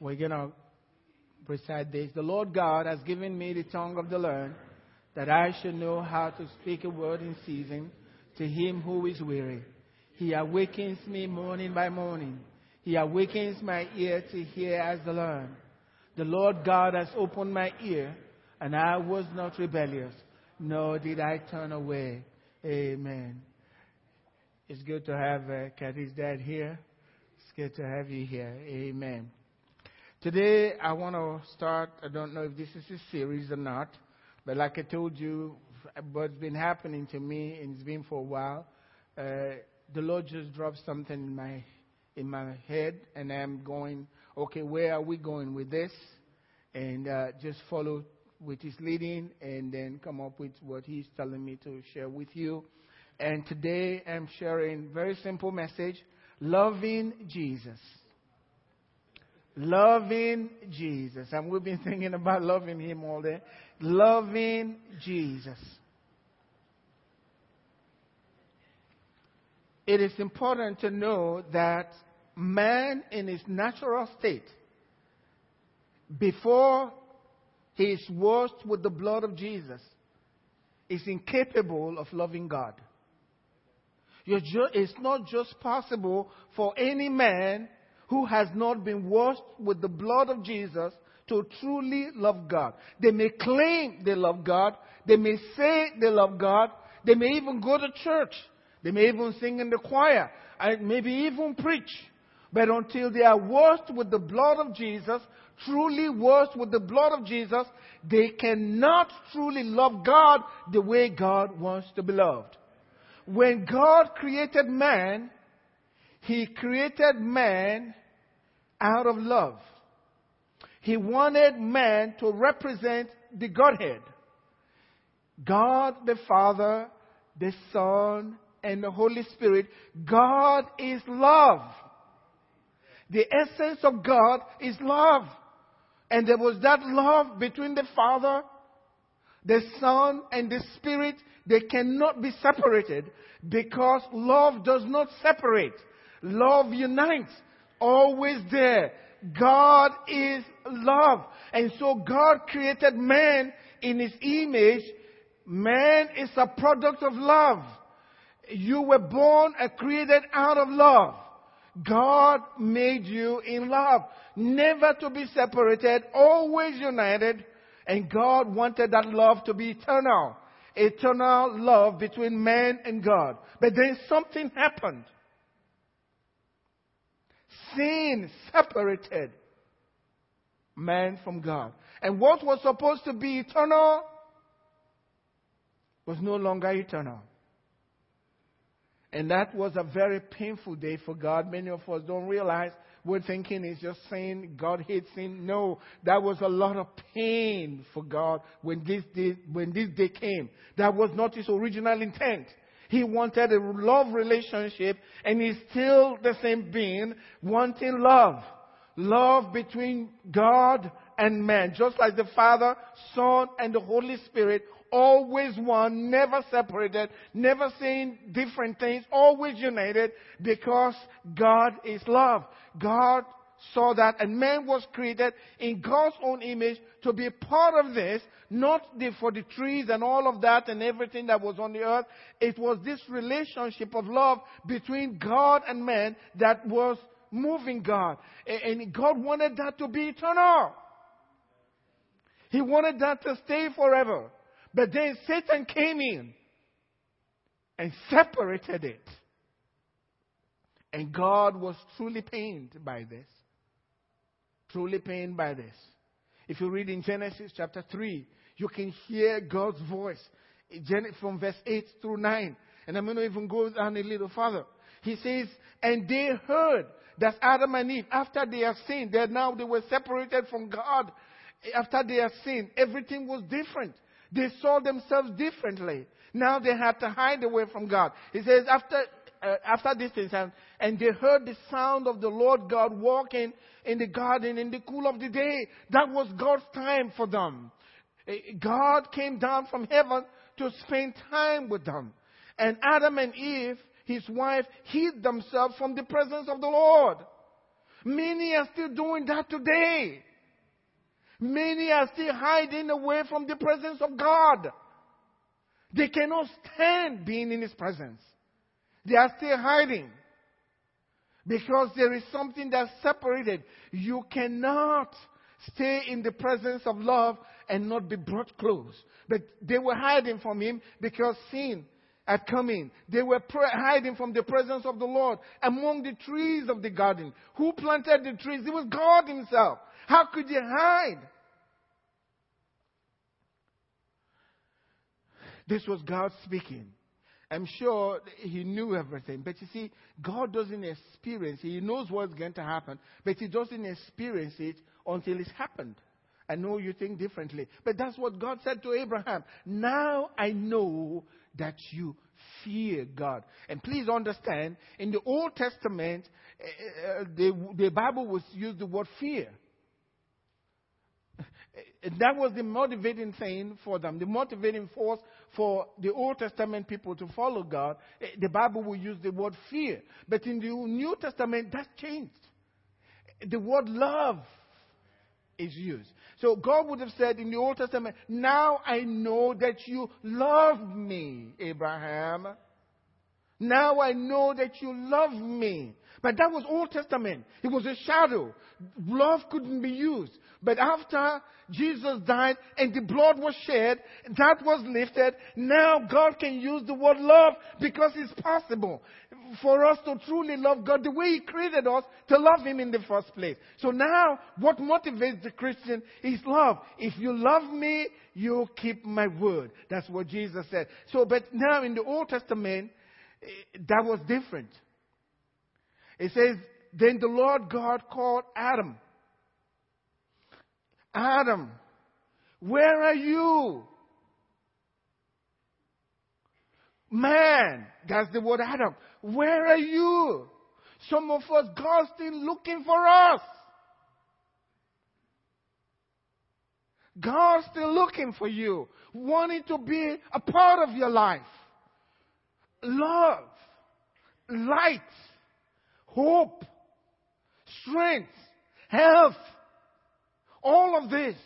We're going to recite this. The Lord God has given me the tongue of the learned, that I should know how to speak a word in season to him who is weary. He awakens me morning by morning. He awakens my ear to hear as the learned. The Lord God has opened my ear, and I was not rebellious, nor did I turn away. Amen. It's good to have uh, Kathy's dad here. It's good to have you here. Amen. Today, I want to start. I don't know if this is a series or not, but like I told you, what's been happening to me, and it's been for a while, uh, the Lord just dropped something in my in my head, and I'm going, okay, where are we going with this? And uh, just follow with His leading, and then come up with what He's telling me to share with you. And today, I'm sharing very simple message: loving Jesus loving Jesus. And we've been thinking about loving Him all day. Loving Jesus. It is important to know that man in his natural state, before he is washed with the blood of Jesus, is incapable of loving God. it's not just possible for any man who has not been washed with the blood of Jesus to truly love God. They may claim they love God. They may say they love God. They may even go to church. They may even sing in the choir and maybe even preach. But until they are washed with the blood of Jesus, truly washed with the blood of Jesus, they cannot truly love God the way God wants to be loved. When God created man, he created man out of love. He wanted man to represent the Godhead. God the Father, the Son, and the Holy Spirit. God is love. The essence of God is love. And there was that love between the Father, the Son, and the Spirit. They cannot be separated because love does not separate. Love unites, always there. God is love. And so God created man in his image. Man is a product of love. You were born and created out of love. God made you in love. Never to be separated, always united. And God wanted that love to be eternal. Eternal love between man and God. But then something happened sin separated man from God. And what was supposed to be eternal was no longer eternal. And that was a very painful day for God. Many of us don't realize we're thinking it's just saying God hates sin. No, that was a lot of pain for God when this day, when this day came. That was not his original intent. He wanted a love relationship and he's still the same being wanting love. Love between God and man. Just like the Father, Son, and the Holy Spirit. Always one, never separated, never saying different things, always united because God is love. God saw that and man was created in God's own image to be part of this, not the, for the trees and all of that and everything that was on the earth. It was this relationship of love between God and man that was moving God. And God wanted that to be eternal. He wanted that to stay forever. But then Satan came in and separated it. And God was truly pained by this truly pained by this. If you read in Genesis chapter 3, you can hear God's voice from verse 8 through 9. And I'm going to even go down a little further. He says, and they heard that Adam and Eve, after they have sinned, that now they were separated from God. After they have sinned, everything was different. They saw themselves differently. Now they had to hide away from God. He says, after uh, after this things, and, and they heard the sound of the Lord God walking in the garden in the cool of the day. That was God's time for them. Uh, God came down from heaven to spend time with them. And Adam and Eve, his wife, hid themselves from the presence of the Lord. Many are still doing that today. Many are still hiding away from the presence of God. They cannot stand being in His presence. They are still hiding. Because there is something that's separated. You cannot stay in the presence of love and not be brought close. But they were hiding from him because sin had come in. They were hiding from the presence of the Lord among the trees of the garden. Who planted the trees? It was God Himself. How could they hide? This was God speaking. I'm sure he knew everything. But you see, God doesn't experience He knows what's going to happen, but He doesn't experience it until it's happened. I know you think differently. But that's what God said to Abraham. Now I know that you fear God. And please understand, in the Old Testament, uh, the, the Bible was used the word fear. That was the motivating thing for them, the motivating force for the Old Testament people to follow God. Eh, the Bible will use the word fear. But in the New Testament, that's changed. The word love is used. So God would have said in the Old Testament, Now I know that you love me, Abraham. Now I know that you love me. But that was Old Testament. It was a shadow. Love couldn't be used. But after Jesus died and the blood was shed, that was lifted. Now God can use the word love because it's possible for us to truly love God the way He created us to love Him in the first place. So now what motivates the Christian is love. If you love me, you keep my word. That's what Jesus said. So, but now in the Old Testament, eh, that was different. It says, then the Lord God called Adam Adam, where are you? Man, that's the word Adam. Where are you? Some of us, God's still looking for us. God's still looking for you, wanting to be a part of your life. Love, light, hope, strength, health, all of this.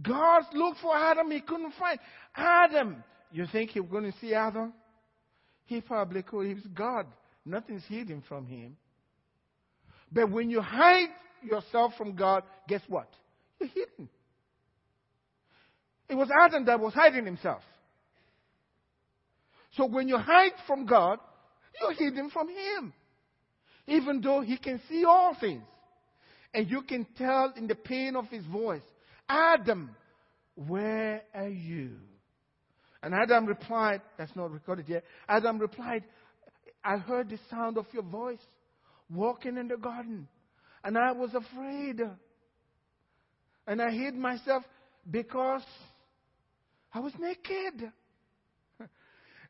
God looked for Adam, he couldn't find Adam. You think he was going to see Adam? He probably could. He was God. Nothing's hidden from him. But when you hide yourself from God, guess what? You're hidden. It was Adam that was hiding himself. So when you hide from God, you're hidden from Him. Even though He can see all things. And you can tell in the pain of his voice, Adam, where are you? And Adam replied, that's not recorded yet. Adam replied, I heard the sound of your voice walking in the garden, and I was afraid. And I hid myself because I was naked.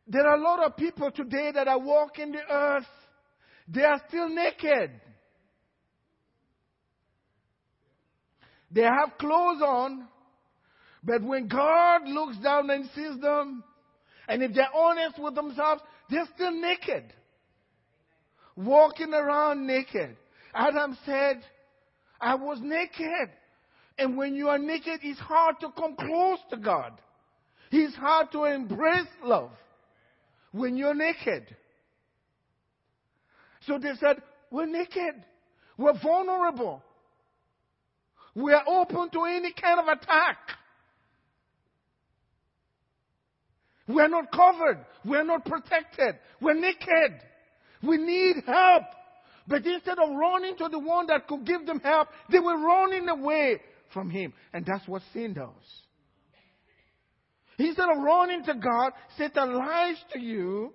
There are a lot of people today that are walking the earth. They are still naked. They have clothes on, but when God looks down and sees them, and if they're honest with themselves, they're still naked. Walking around naked. Adam said, I was naked. And when you are naked, it's hard to come close to God. It's hard to embrace love when you're naked. So they said, We're naked. We're vulnerable. We are open to any kind of attack. We are not covered. We are not protected. We're naked. We need help. But instead of running to the one that could give them help, they were running away from him. And that's what sin does. Instead of running to God, Satan lies to you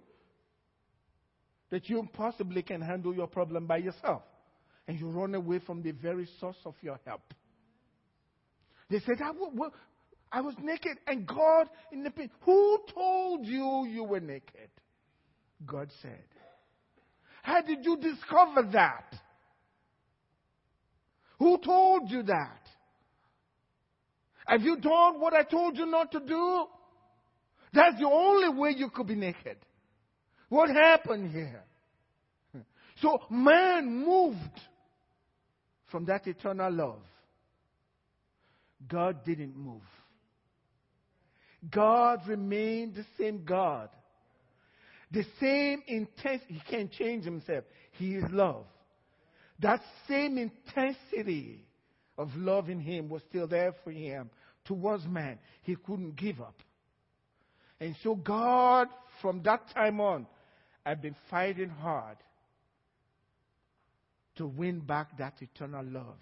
that you possibly can handle your problem by yourself. And you run away from the very source of your help. They said, I, I was naked and God in the pit. Who told you you were naked? God said. How did you discover that? Who told you that? Have you done what I told you not to do? That's the only way you could be naked. What happened here? So man moved from that eternal love, God didn't move. God remained the same God. The same intensity. He can't change himself. He is love. That same intensity of love in him was still there for him towards man. He couldn't give up. And so God, from that time on, had been fighting hard to win back that eternal love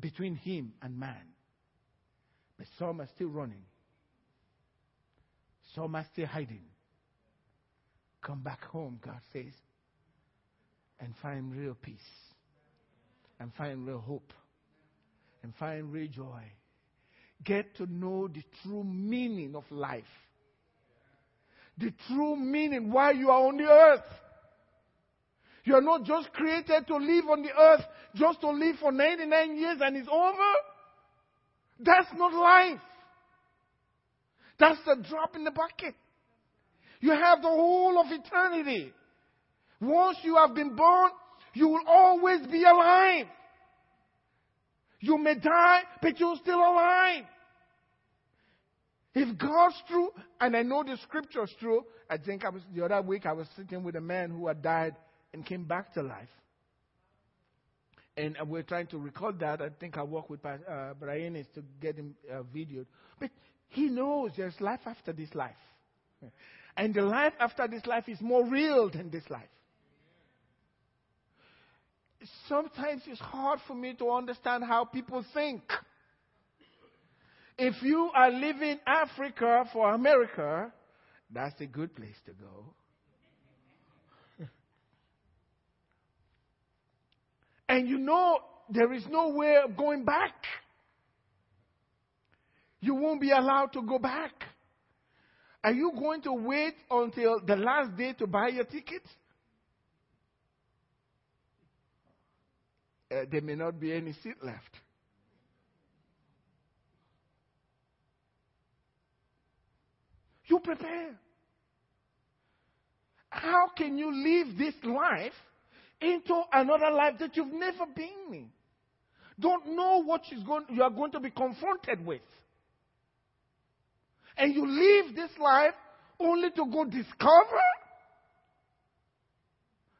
between him and man. But some are still running. Some are still hiding. Come back home, God says, and find real peace, and find real hope, and find real joy. Get to know the true meaning of life. The true meaning why you are on the earth. You are not just created to live on the earth, just to live for 99 years and it's over. That's not life. That's the drop in the bucket. You have the whole of eternity. Once you have been born, you will always be alive. You may die, but you're still alive. If God's true, and I know the scripture's true, I think I was the other week I was sitting with a man who had died and came back to life. And we're trying to record that. I think I work with uh, Brian is to get him uh, videoed. But he knows there's life after this life. And the life after this life is more real than this life. Sometimes it's hard for me to understand how people think. If you are leaving Africa for America, that's a good place to go. and you know there is no way of going back. You won't be allowed to go back. Are you going to wait until the last day to buy your ticket? Uh, there may not be any seat left. You prepare. How can you live this life into another life that you've never been in. Don't know what going, you are going to be confronted with. And you live this life only to go discover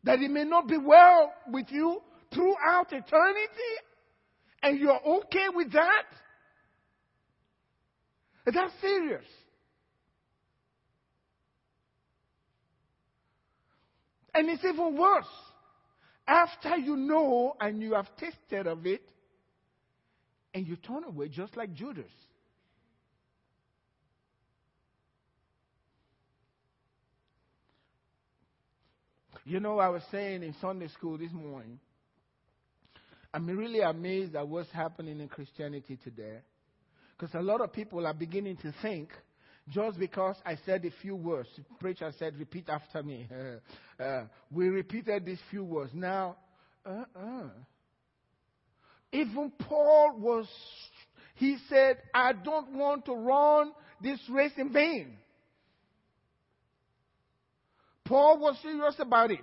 that it may not be well with you throughout eternity, and you're okay with that? Is that? That's serious. And it's even worse. After you know and you have tasted of it, and you turn away just like Judas. You know, I was saying in Sunday school this morning, I'm really amazed at what's happening in Christianity today. Because a lot of people are beginning to think just because I said a few words, the preacher said, repeat after me. Uh, uh, we repeated these few words. Now, uh-uh. Even Paul was, he said, I don't want to run this race in vain. Paul was serious about it.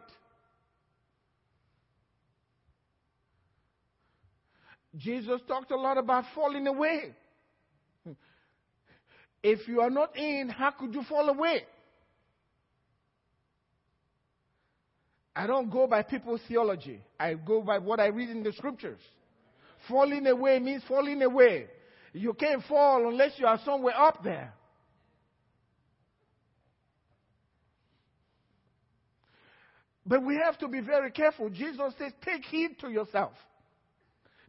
Jesus talked a lot about falling away. If you are not in, how could you fall away? I don't go by people's theology. I go by what I read in the scriptures. Falling away means falling away. You can't fall unless you are somewhere up there. But we have to be very careful. Jesus says, take heed to yourself.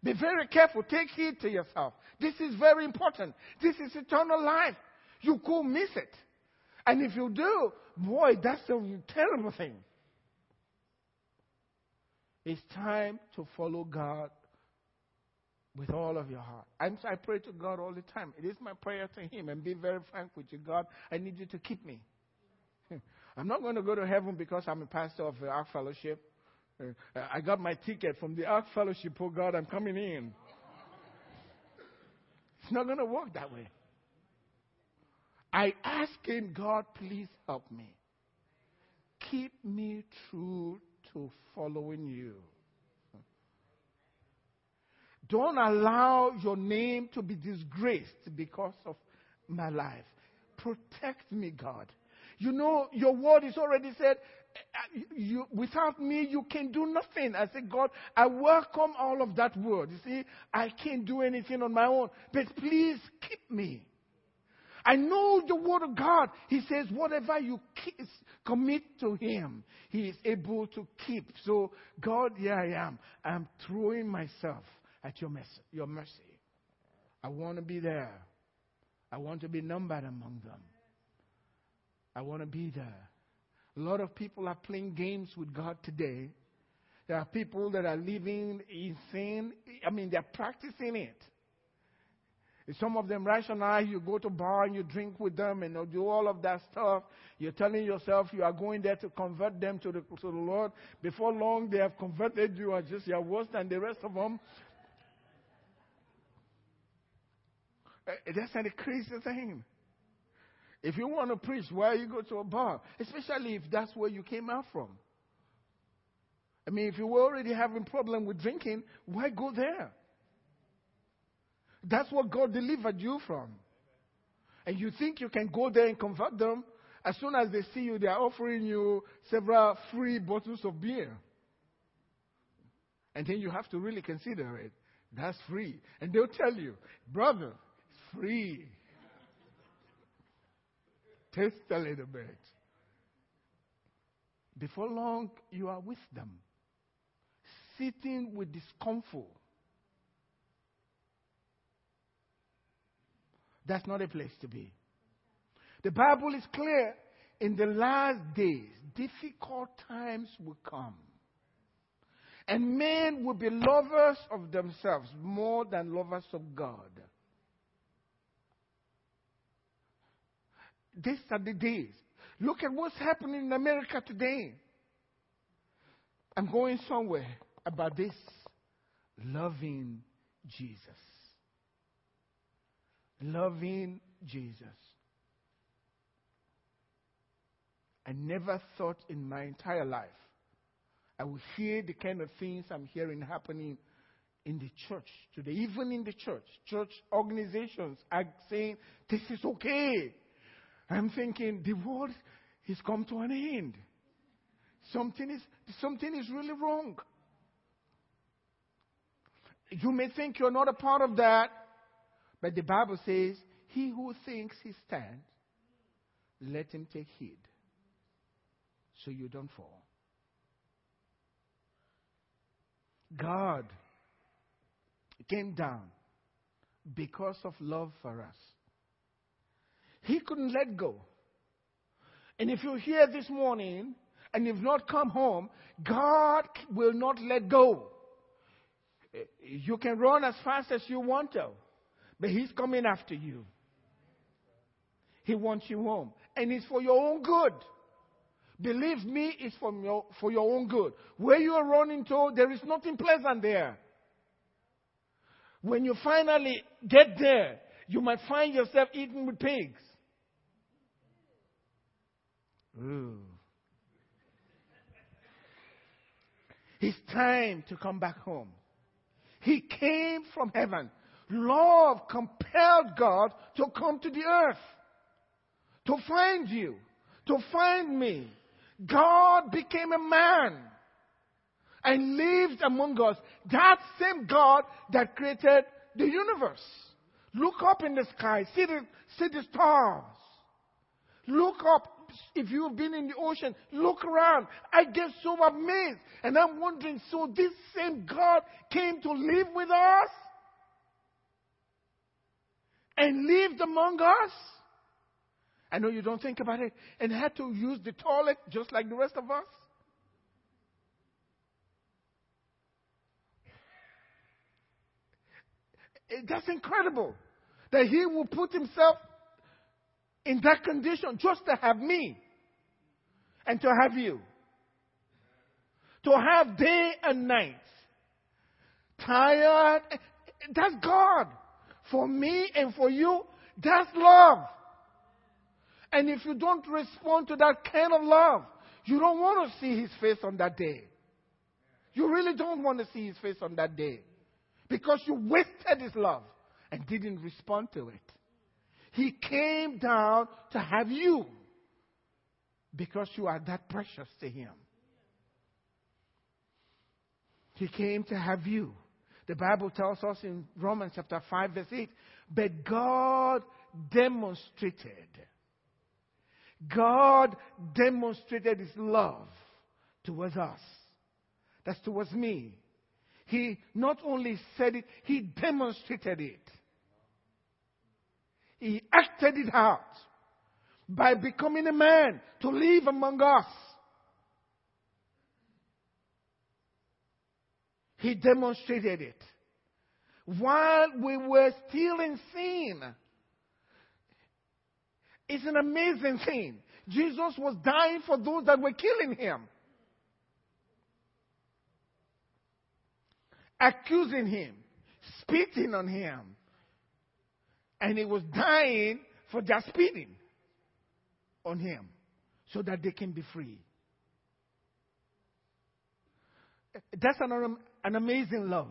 Be very careful. Take heed to yourself. This is very important. This is eternal life. You could miss it. And if you do, boy, that's a terrible thing. It's time to follow God with all of your heart. And I pray to God all the time. It is my prayer to Him and be very frank with you. God, I need you to keep me. I'm not going to go to heaven because I'm a pastor of the Ark Fellowship. I got my ticket from the Ark Fellowship. Oh God, I'm coming in. It's not going to work that way. I ask Him, God, please help me. Keep me true to following you. don't allow your name to be disgraced because of my life. Protect me, God. You know, your word is already said, Eh, eh, you, without me, you can do nothing. I say, God, I welcome all of that word. You see, I can't do anything on my own, but please keep me. I know the word of God. He says, whatever you commit to Him, He is able to keep. So, God, here I am. I'm throwing myself at your mercy. Your mercy. I want to be there. I want to be numbered among them. I want to be there. A lot of people are playing games with God today. There are people that are living insane. I mean, they're practicing it. Some of them rationalize. You go to bar and you drink with them and do all of that stuff. You're telling yourself you are going there to convert them to the, to the Lord. Before long, they have converted you and just you're worse than the rest of them. Eh, that's a crazy thing. If you want to preach, why you go to a bar? Especially if that's where you came out from. I mean, if you were already having problem with drinking, why go there? That's what God delivered you from. And you think you can go there and convert them. As soon as they see you, they are offering you several free bottles of beer. And then you have to really consider it. That's free. And they'll tell you, brother, it's free. Taste a little bit. Before long, you are with them, sitting with discomfort. That's not a place to be. The Bible is clear. In the last days, difficult times will come. And men will be lovers of themselves more than lovers of God. These are the days. Look at what's happening in America today. I'm going somewhere about this loving Jesus. Loving Jesus. I never thought in my entire life I would hear the kind of things I'm hearing happening in the church today. Even in the church, church organizations are saying this is okay. I'm thinking the world has come to an end. Something is, something is really wrong. You may think you're not a part of that, but the Bible says, He who thinks he stands, let him take heed so you don't fall. God came down because of love for us. He couldn't let go. And if you're here this morning and you've not come home, God will not let go. You can run as fast as you want to, but He's coming after you. He wants you home. And it's for your own good. Believe me, it's for your, for your own good. Where you are running to, there is nothing pleasant there. When you finally get there, you might find yourself eating with pigs. Ooh. It's time to come back home. He came from heaven. Love compelled God to come to the earth, to find you, to find me. God became a man and lived among us. That same God that created the universe. Look up in the sky, see the, see the stars. Look up, if you've been in the ocean, look around. I get so amazed. And I'm wondering so this same God came to live with us and lived among us? I know you don't think about it. And had to use the toilet just like the rest of us? That's incredible. That he will put himself in that condition just to have me and to have you. To have day and night. Tired. That's God. For me and for you, that's love. And if you don't respond to that kind of love, you don't want to see his face on that day. You really don't want to see his face on that day. because you wasted his love and didn't respond to it. He came down to have you because you are that precious to him. He came to have you. The Bible tells us in Romans chapter 5, verse 8, but God demonstrated, God demonstrated his love towards us. That's towards me. He not only said it, he demonstrated it. He acted it out by becoming a man to live among us. He demonstrated it. While we were still in sin. It's an amazing thing. Jesus was dying for those that were killing him. Accusing him. Spitting on him. And he was dying for just spitting on him so that they can be free. That's an, an amazing love.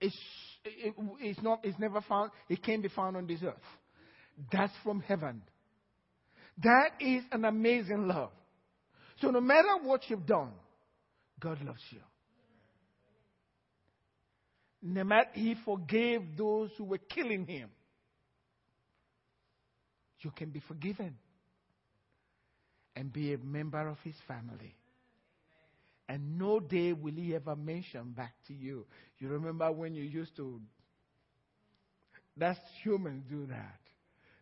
It's, it, it's, not, it's never found, it can't be found on this earth. That's from heaven. That is an amazing love. So no matter what you've done, God loves you. No matter he forgave those who were killing him. You can be forgiven and be a member of his family. And no day will he ever mention back to you. You remember when you used to. That's humans do that.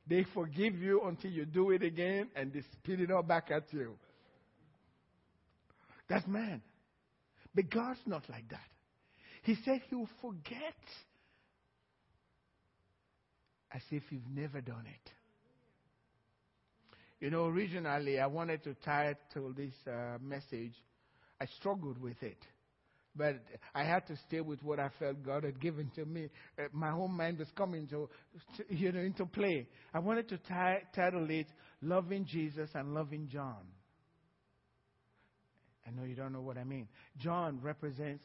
They forgive you until you do it again and they spit it all back at you. That's man. But God's not like that. He said he will forget as if you've never done it. You know, originally I wanted to title this uh, message I struggled with it. But I had to stay with what I felt God had given to me. Uh, my whole mind was coming to, to, you know, into play. I wanted to title it Loving Jesus and Loving John. I know you don't know what I mean. John represents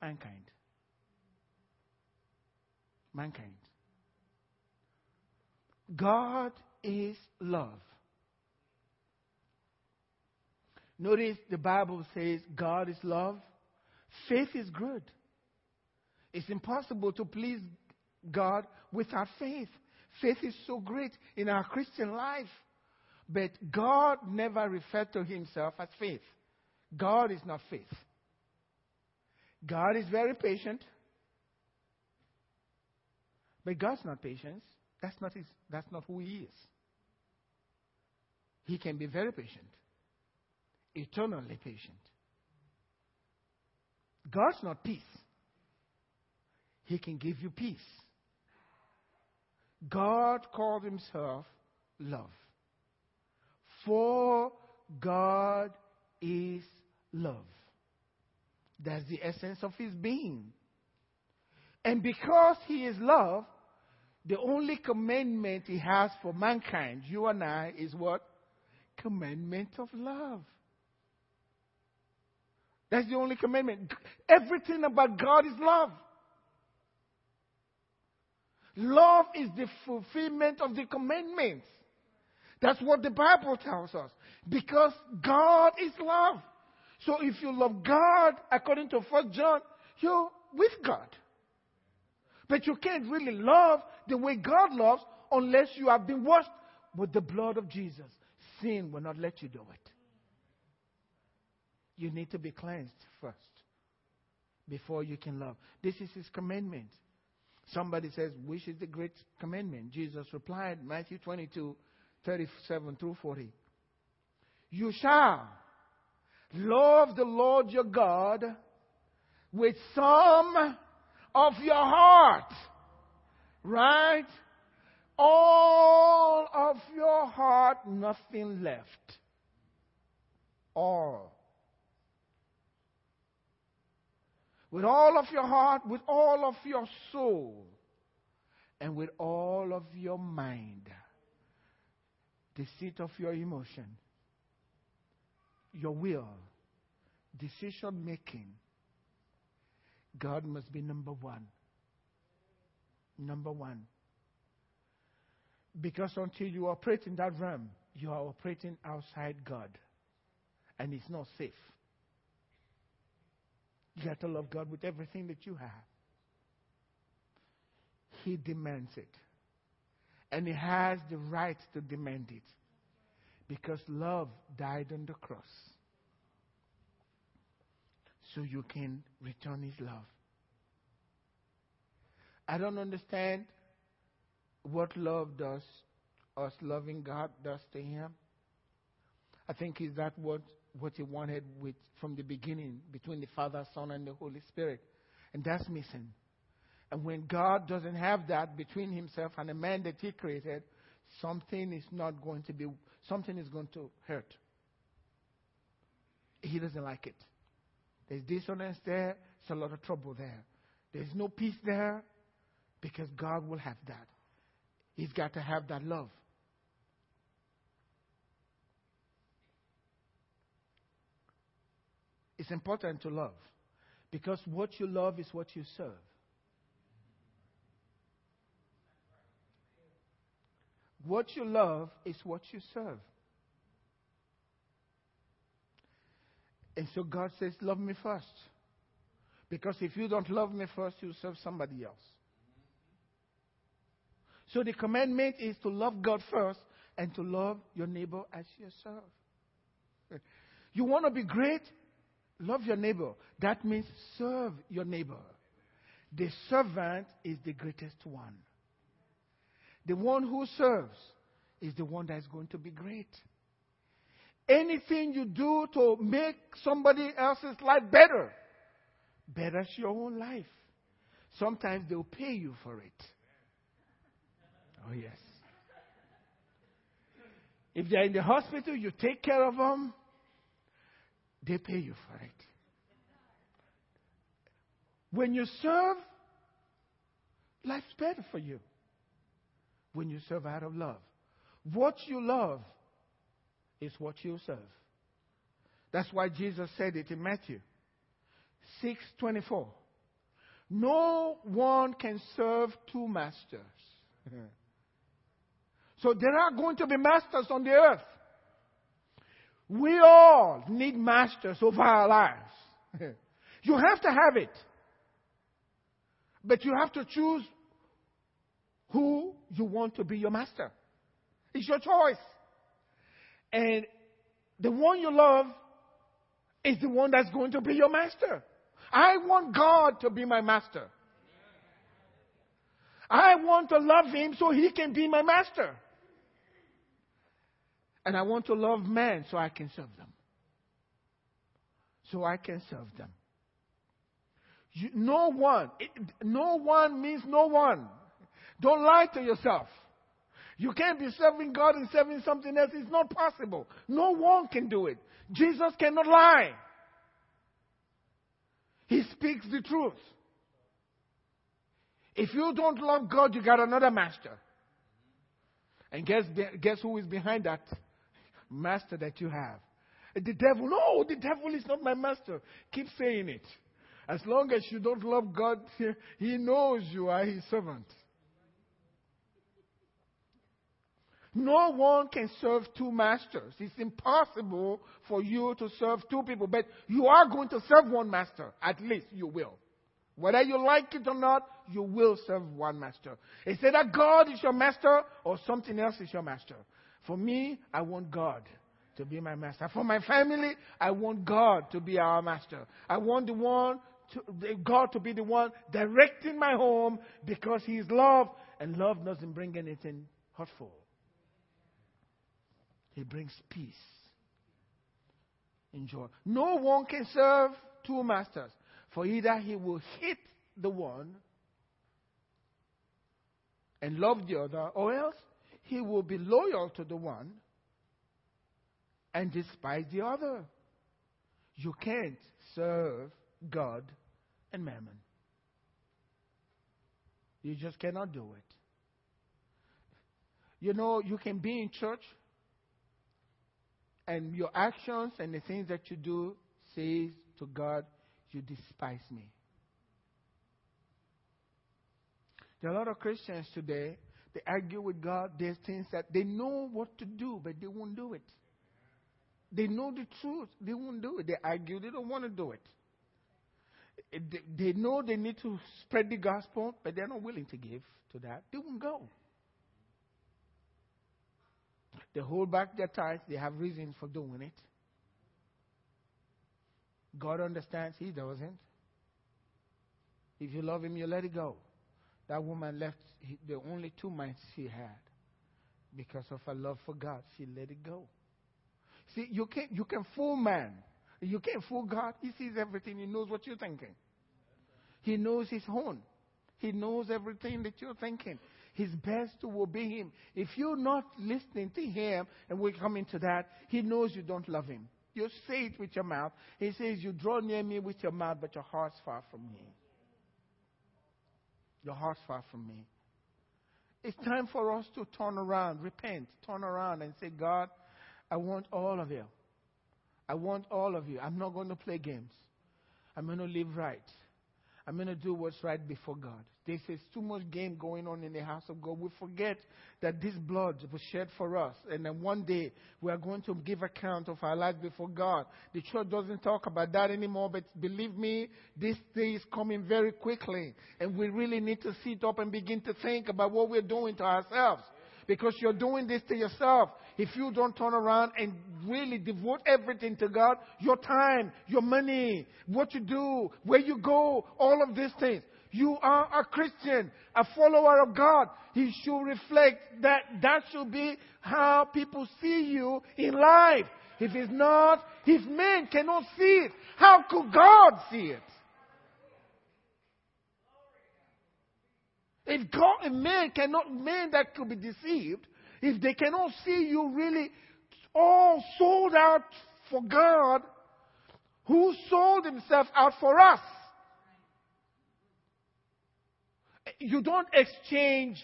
mankind. Mankind. God is love. Notice the Bible says God is love. Faith is good. It's impossible to please God without faith. Faith is so great in our Christian life. But God never referred to himself as faith. God is not faith. God is very patient. But God's not patience. That's not, his, that's not who he is. He can be very patient eternally patient. God's not peace. He can give you peace. God called himself love. For God is love. That's the essence of his being. And because he is love, the only commandment he has for mankind, you and I, is what? Commandment of love. That's the only commandment. Everything about God is love. Love is the fulfillment of the commandments. That's what the Bible tells us. Because God is love. So if you love God, according to 1 John, you're with God. But you can't really love the way God loves unless you have been washed with the blood of Jesus. Sin will not let you do it you need to be cleansed first before you can love. This is his commandment. Somebody says, which is the great commandment? Jesus replied, Matthew 22, 37 through 40. You shall love the Lord your God with some of your heart. Right? All of your heart, nothing left. All. with all of your heart, with all of your soul, and with all of your mind. The seat of your emotion, your will, decision making. God must be number one. Number one. Because until you operate in that realm, you are operating outside God. And it's not safe. You got to love God with everything that you have. He demands it. And He has the right to demand it. Because love died on the cross. So you can return His love. I don't understand what love does, us loving God does to Him. I think is that what, what He wanted with, from the beginning between the Father, Son, and the Holy Spirit. And that's missing. And when God doesn't have that between Himself and the man that He created, something is not going to be, something is going to hurt. He doesn't like it. There's dissonance there, there's a lot of trouble there. There's no peace there, because God will have that. He's got to have that love. It's important to love because what you love is what you serve. What you love is what you serve. And so God says, Love me first. Because if you don't love me first, you serve somebody else. So the commandment is to love God first and to love your neighbor as yourself. You want to be great? Love your neighbor. That means serve your neighbor. The servant is the greatest one. The one who serves is the one that is going to be great. Anything you do to make somebody else's life better, betters your own life. Sometimes they'll pay you for it. Oh, yes. If they're in the hospital, you take care of them, they pay you for it. When you serve, life's better for you. When you serve out of love. What you love is what you serve. That's why Jesus said it in Matthew 6:24. No one can serve two masters. So there are going to be masters on the earth. We all need masters over our lives. you have to have it. But you have to choose who you want to be your master. It's your choice. And the one you love is the one that's going to be your master. I want God to be my master. I want to love Him so He can be my master. And I want to love men so I can serve them. So I can serve them. You, no one. It, no one means no one. Don't lie to yourself. You can't be serving God and serving something else. It's not possible. No one can do it. Jesus cannot lie. He speaks the truth. If you don't love God, you got another master. And guess, guess who is behind that? master that you have. The devil, no, the devil is not my master. Keep saying it. As long as you don't love God, He knows you are His servant. No one can serve two masters. It's impossible for you to serve two people, but you are going to serve one master. At least you will. Whether you like it or not, you will serve one master. It's either God is your master or something else is your master. For me, I want God to be my master. For my family, I want God to be our master. I want the one to, God to be the one directing my home because He is love, and love doesn't bring anything hurtful. He brings peace and joy. No one can serve two masters, for either he will hate the one and love the other, or else he will be loyal to the one and despise the other. You can't serve God and mammon. You just cannot do it. You know, you can be in church and your actions and the things that you do says to God, you despise me. There are a lot of Christians today, they argue with God. There's things that they know what to do, but they won't do it. They know the truth, they won't do it. They argue, they don't want to do it. They know they need to spread the gospel, but they're not willing to give to that. They won't go. They hold back their tithes. They have reasons for doing it. God understands. He doesn't. If you love Him, you let it go. That woman left the only two mites she had because of her love for God. She let it go. See, you can you can fool man. You can't fool God. He sees everything. He knows what you're thinking. He knows His own. He knows everything that you're thinking. It's best to obey Him. If you're not listening to Him, and we're coming to that, He knows you don't love Him. You say it with your mouth. He says, You draw near me with your mouth, but your heart's far from me. Your heart's far from me. It's time for us to turn around, repent, turn around, and say, God, I want all of you. I want all of you. I'm not going to play games. I'm going to live right. I'm going to do what's right before God. This is too much game going on in the house of God. We forget that this blood was shed for us. And then one day we are going to give account of our lives before God. The church doesn't talk about that anymore, but believe me, this day is coming very quickly. And we really need to sit up and begin to think about what we're doing to ourselves because you're doing this to yourself. If you don't turn around and really devote everything to God, your time, your money, what you do, where you go, all of these things. You are a Christian, a follower of God. He should reflect that that should be how people see you in life. If it's not, if men cannot see it, how could God see it? If God, a man cannot, men that could be deceived, if they cannot see you really all sold out for God, who sold himself out for us. You don't exchange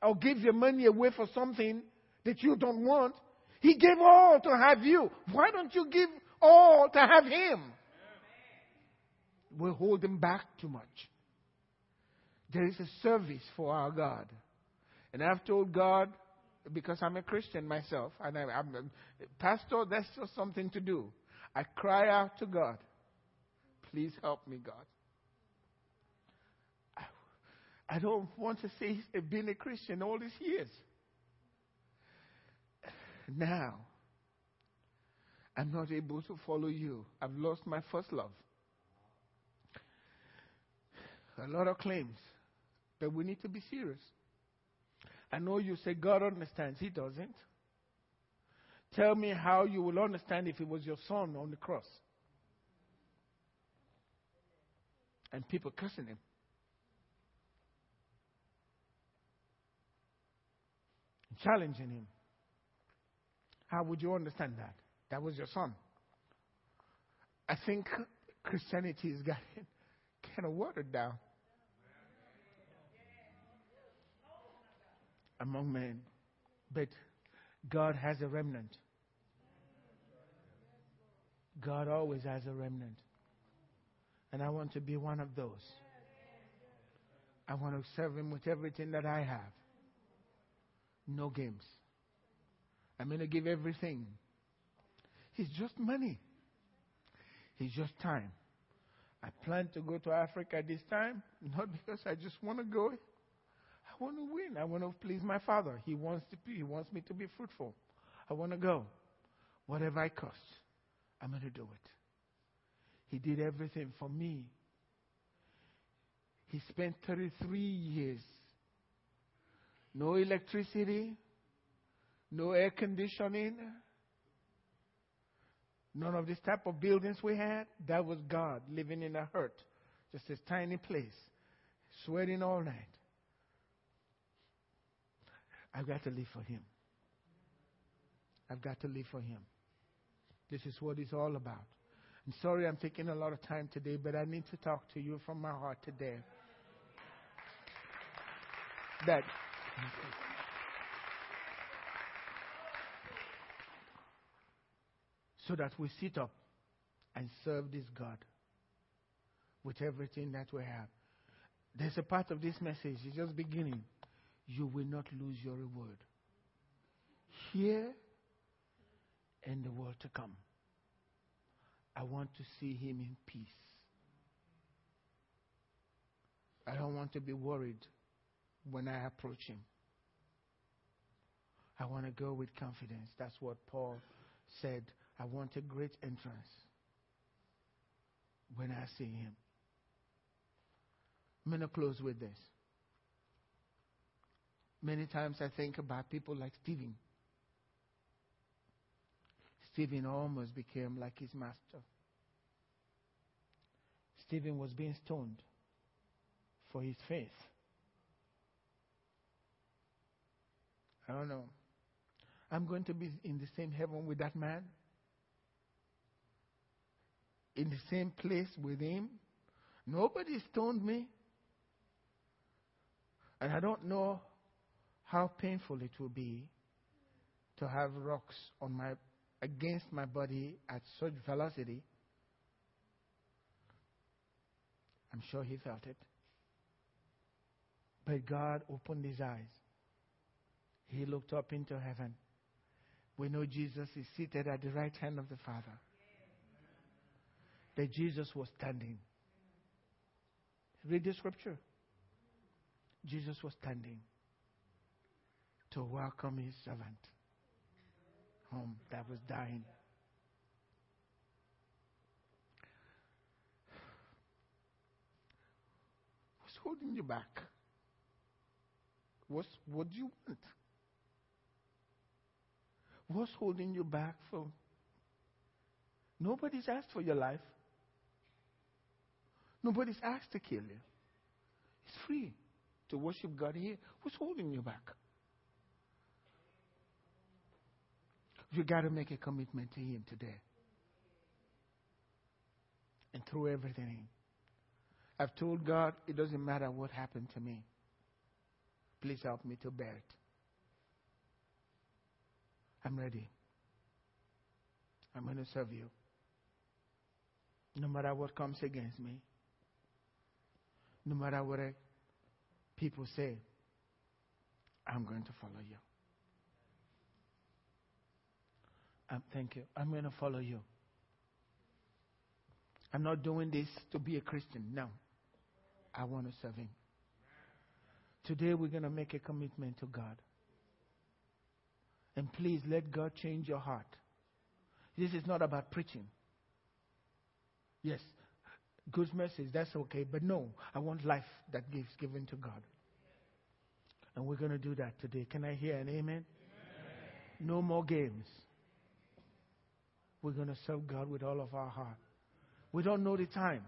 or give your money away for something that you don't want. He gave all to have you. Why don't you give all to have him? We hold him back too much. There is a service for our God. And I've told God, because I'm a Christian myself, and I, am pastor, that's just something to do. I cry out to God, please help me, God. I, I don't want to say being a Christian all these years. Now, I'm not able to follow you. I've lost my first love. A lot of claims. But we need to be serious. I know you say God understands. He doesn't. Tell me how you will understand if it was your son on the cross. And people cursing him. Challenging him. How would you understand that? That was your son. I think Christianity is getting kind of watered down. Among men, but God has a remnant. God always has a remnant. And I want to be one of those. I want to serve Him with everything that I have. No games. I'm going to give everything. It's just money, it's just time. I plan to go to Africa this time, not because I just want to go, want to win. I want to please my father. He wants to be, he wants me to be fruitful. I want to go. Whatever it costs, I'm going to do it. He did everything for me. He spent 33 years. No electricity, no air conditioning, none of this type of buildings we had. That was God living in a hut, just a tiny place, sweating all night. I've got to live for Him. I've got to live for Him. This is what it's all about. I'm sorry I'm taking a lot of time today, but I need to talk to you from my heart today. That so that we sit up and serve this God with everything that we have. There's a part of this message, it's just beginning. You will not lose your reward. Here and the world to come. I want to see him in peace. I don't want to be worried when I approach him. I want to go with confidence. That's what Paul said. I want a great entrance when I see him. I'm going to close with this. Many times I think about people like Stephen. Stephen almost became like his master. Stephen was being stoned for his faith. I don't know. I'm going to be in the same heaven with that man, in the same place with him. Nobody stoned me. And I don't know how painful it will be to have rocks on my against my body at such velocity. I'm sure he felt it. But God opened his eyes. He looked up into heaven. We know Jesus is seated at the right hand of the Father. That Jesus was standing. Read the scripture. Jesus was standing to welcome his servant home that was dying. What's holding you back? What's, what do you want? What's holding you back from? Nobody's asked for your life. Nobody's asked to kill you. It's free to worship God here. What's holding you back? You got to make a commitment to Him today. And throw everything in. I've told God it doesn't matter what happened to me. Please help me to bear it. I'm ready. I'm going to serve you. No matter what comes against me, no matter what people say, I'm going to follow you. Um, thank you. I'm going to follow you. I'm not doing this to be a Christian. No. I want to serve Him. Today we're going to make a commitment to God. And please let God change your heart. This is not about preaching. Yes, good message, that's okay. But no, I want life that gives given to God. And we're going to do that today. Can I hear an amen? amen. No more games. We're going to serve God with all of our heart. We don't know the time.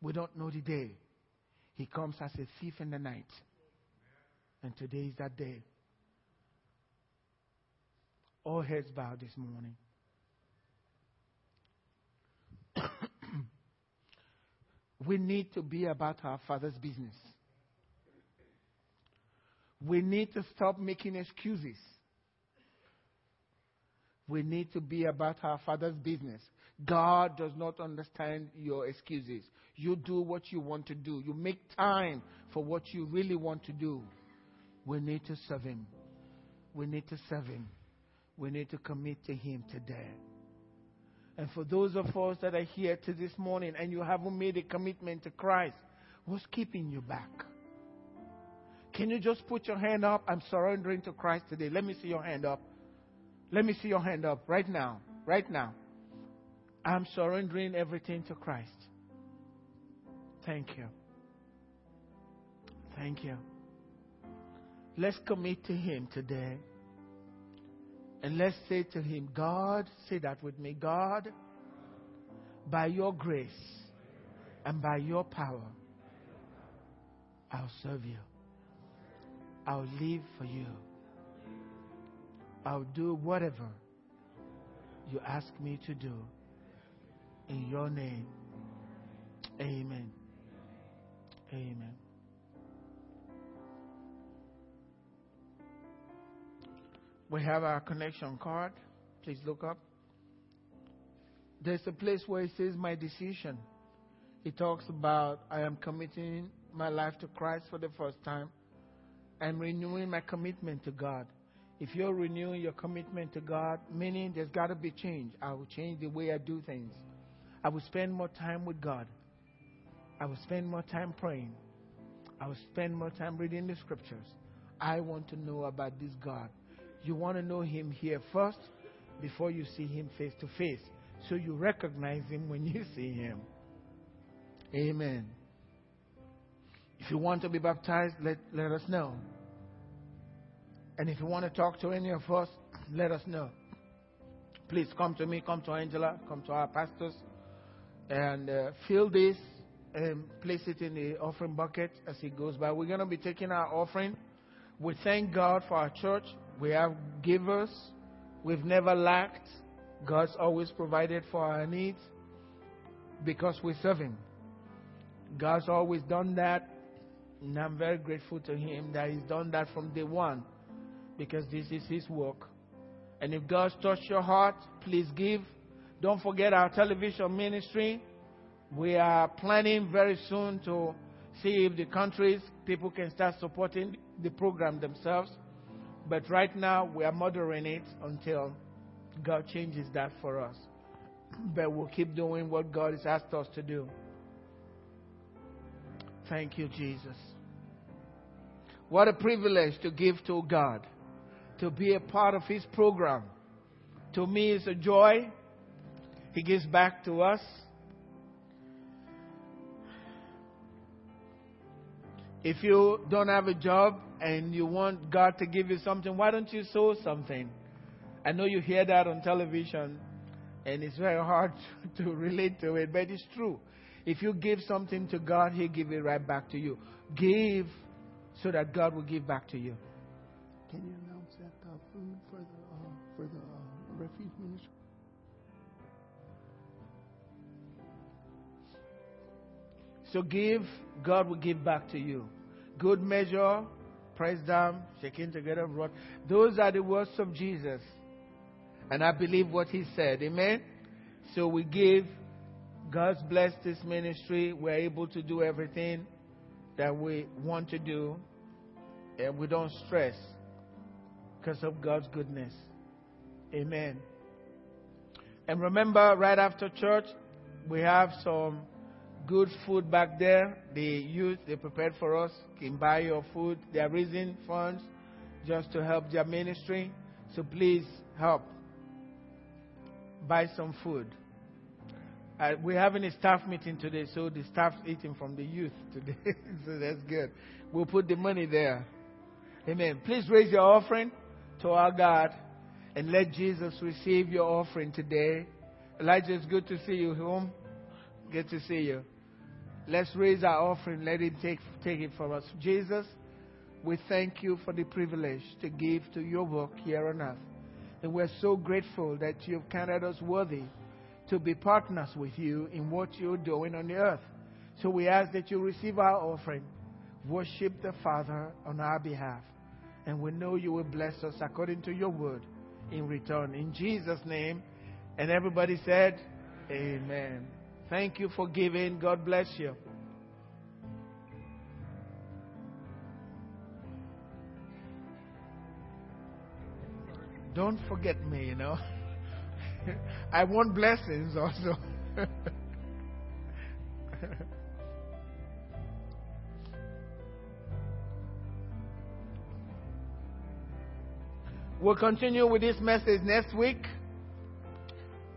We don't know the day. He comes as a thief in the night. And today is that day. All heads bowed this morning. we need to be about our Father's business. We need to stop making excuses. We need to be about our Father's business. God does not understand your excuses. You do what you want to do. You make time for what you really want to do. We need to serve Him. We need to serve Him. We need to commit to Him today. And for those of us that are here to this morning and you haven't made a commitment to Christ, what's keeping you back? Can you just put your hand up? I'm surrendering to Christ today. Let me see your hand up. Let me see your hand up right now. Right now. I'm surrendering everything to Christ. Thank you. Thank you. Let's commit to Him today. And let's say to Him, God, say that with me God, by your grace and by your power, I'll serve you. I'll live for you. I'll do whatever you ask me to do. In your name. Amen. Amen. We have our connection card. Please look up. There's a place where it says my decision. he talks about I am committing my life to Christ for the first time. I'm renewing my commitment to God. If you're renewing your commitment to God, meaning there's got to be change. I will change the way I do things. I will spend more time with God. I will spend more time praying. I will spend more time reading the scriptures. I want to know about this God. You want to know Him here first before you see Him face to face. So you recognize Him when you see Him. Amen. If you want to be baptized, let, let us know. And if you want to talk to any of us, let us know. Please come to me, come to Angela, come to our pastors, and uh, fill this and place it in the offering bucket as it goes by. We're going to be taking our offering. We thank God for our church. We have givers. We've never lacked. God's always provided for our needs because we serve Him. God's always done that, and I'm very grateful to Him that He's done that from day one because this is His work. And if God's touched your heart, please give. Don't forget our television ministry. We are planning very soon to see if the countries, people can start supporting the program themselves. But right now, we are moderating it until God changes that for us. But we'll keep doing what God has asked us to do. Thank you, Jesus. What a privilege to give to God, to be a part of His program. To me, it's a joy. He gives back to us. If you don't have a job and you want God to give you something, why don't you sow something? I know you hear that on television and it's very hard to relate to it, but it's true. If you give something to God, He'll give it right back to you. Give so that God will give back to you. Can you So give, God will give back to you. Good measure, pressed down, shaking together, brought. Those are the words of Jesus. And I believe what he said. Amen. So we give. God's blessed this ministry. We're able to do everything that we want to do. And we don't stress because of God's goodness. Amen. And remember, right after church, we have some good food back there. The youth, they prepared for us, can buy your food. They are raising funds just to help their ministry. So please help. Buy some food. Uh, we're having a staff meeting today, so the staff's eating from the youth today. so that's good. We'll put the money there. Amen. Please raise your offering to our God and let Jesus receive your offering today. Elijah, it's good to see you home. Good to see you. Let's raise our offering. Let Him take, take it from us. Jesus, we thank you for the privilege to give to your work here on earth. And we're so grateful that you've counted us worthy to be partners with you in what you're doing on the earth. So we ask that you receive our offering, worship the Father on our behalf, and we know you will bless us according to your word in return. In Jesus' name. And everybody said, Amen. Thank you for giving. God bless you. Don't forget me, you know. I want blessings also. we'll continue with this message next week.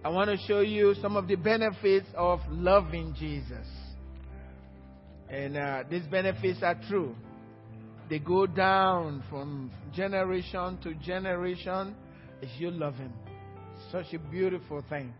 I want to show you some of the benefits of loving Jesus. And uh, these benefits are true. They go down from generation to generation as you love Him. Such a beautiful thing.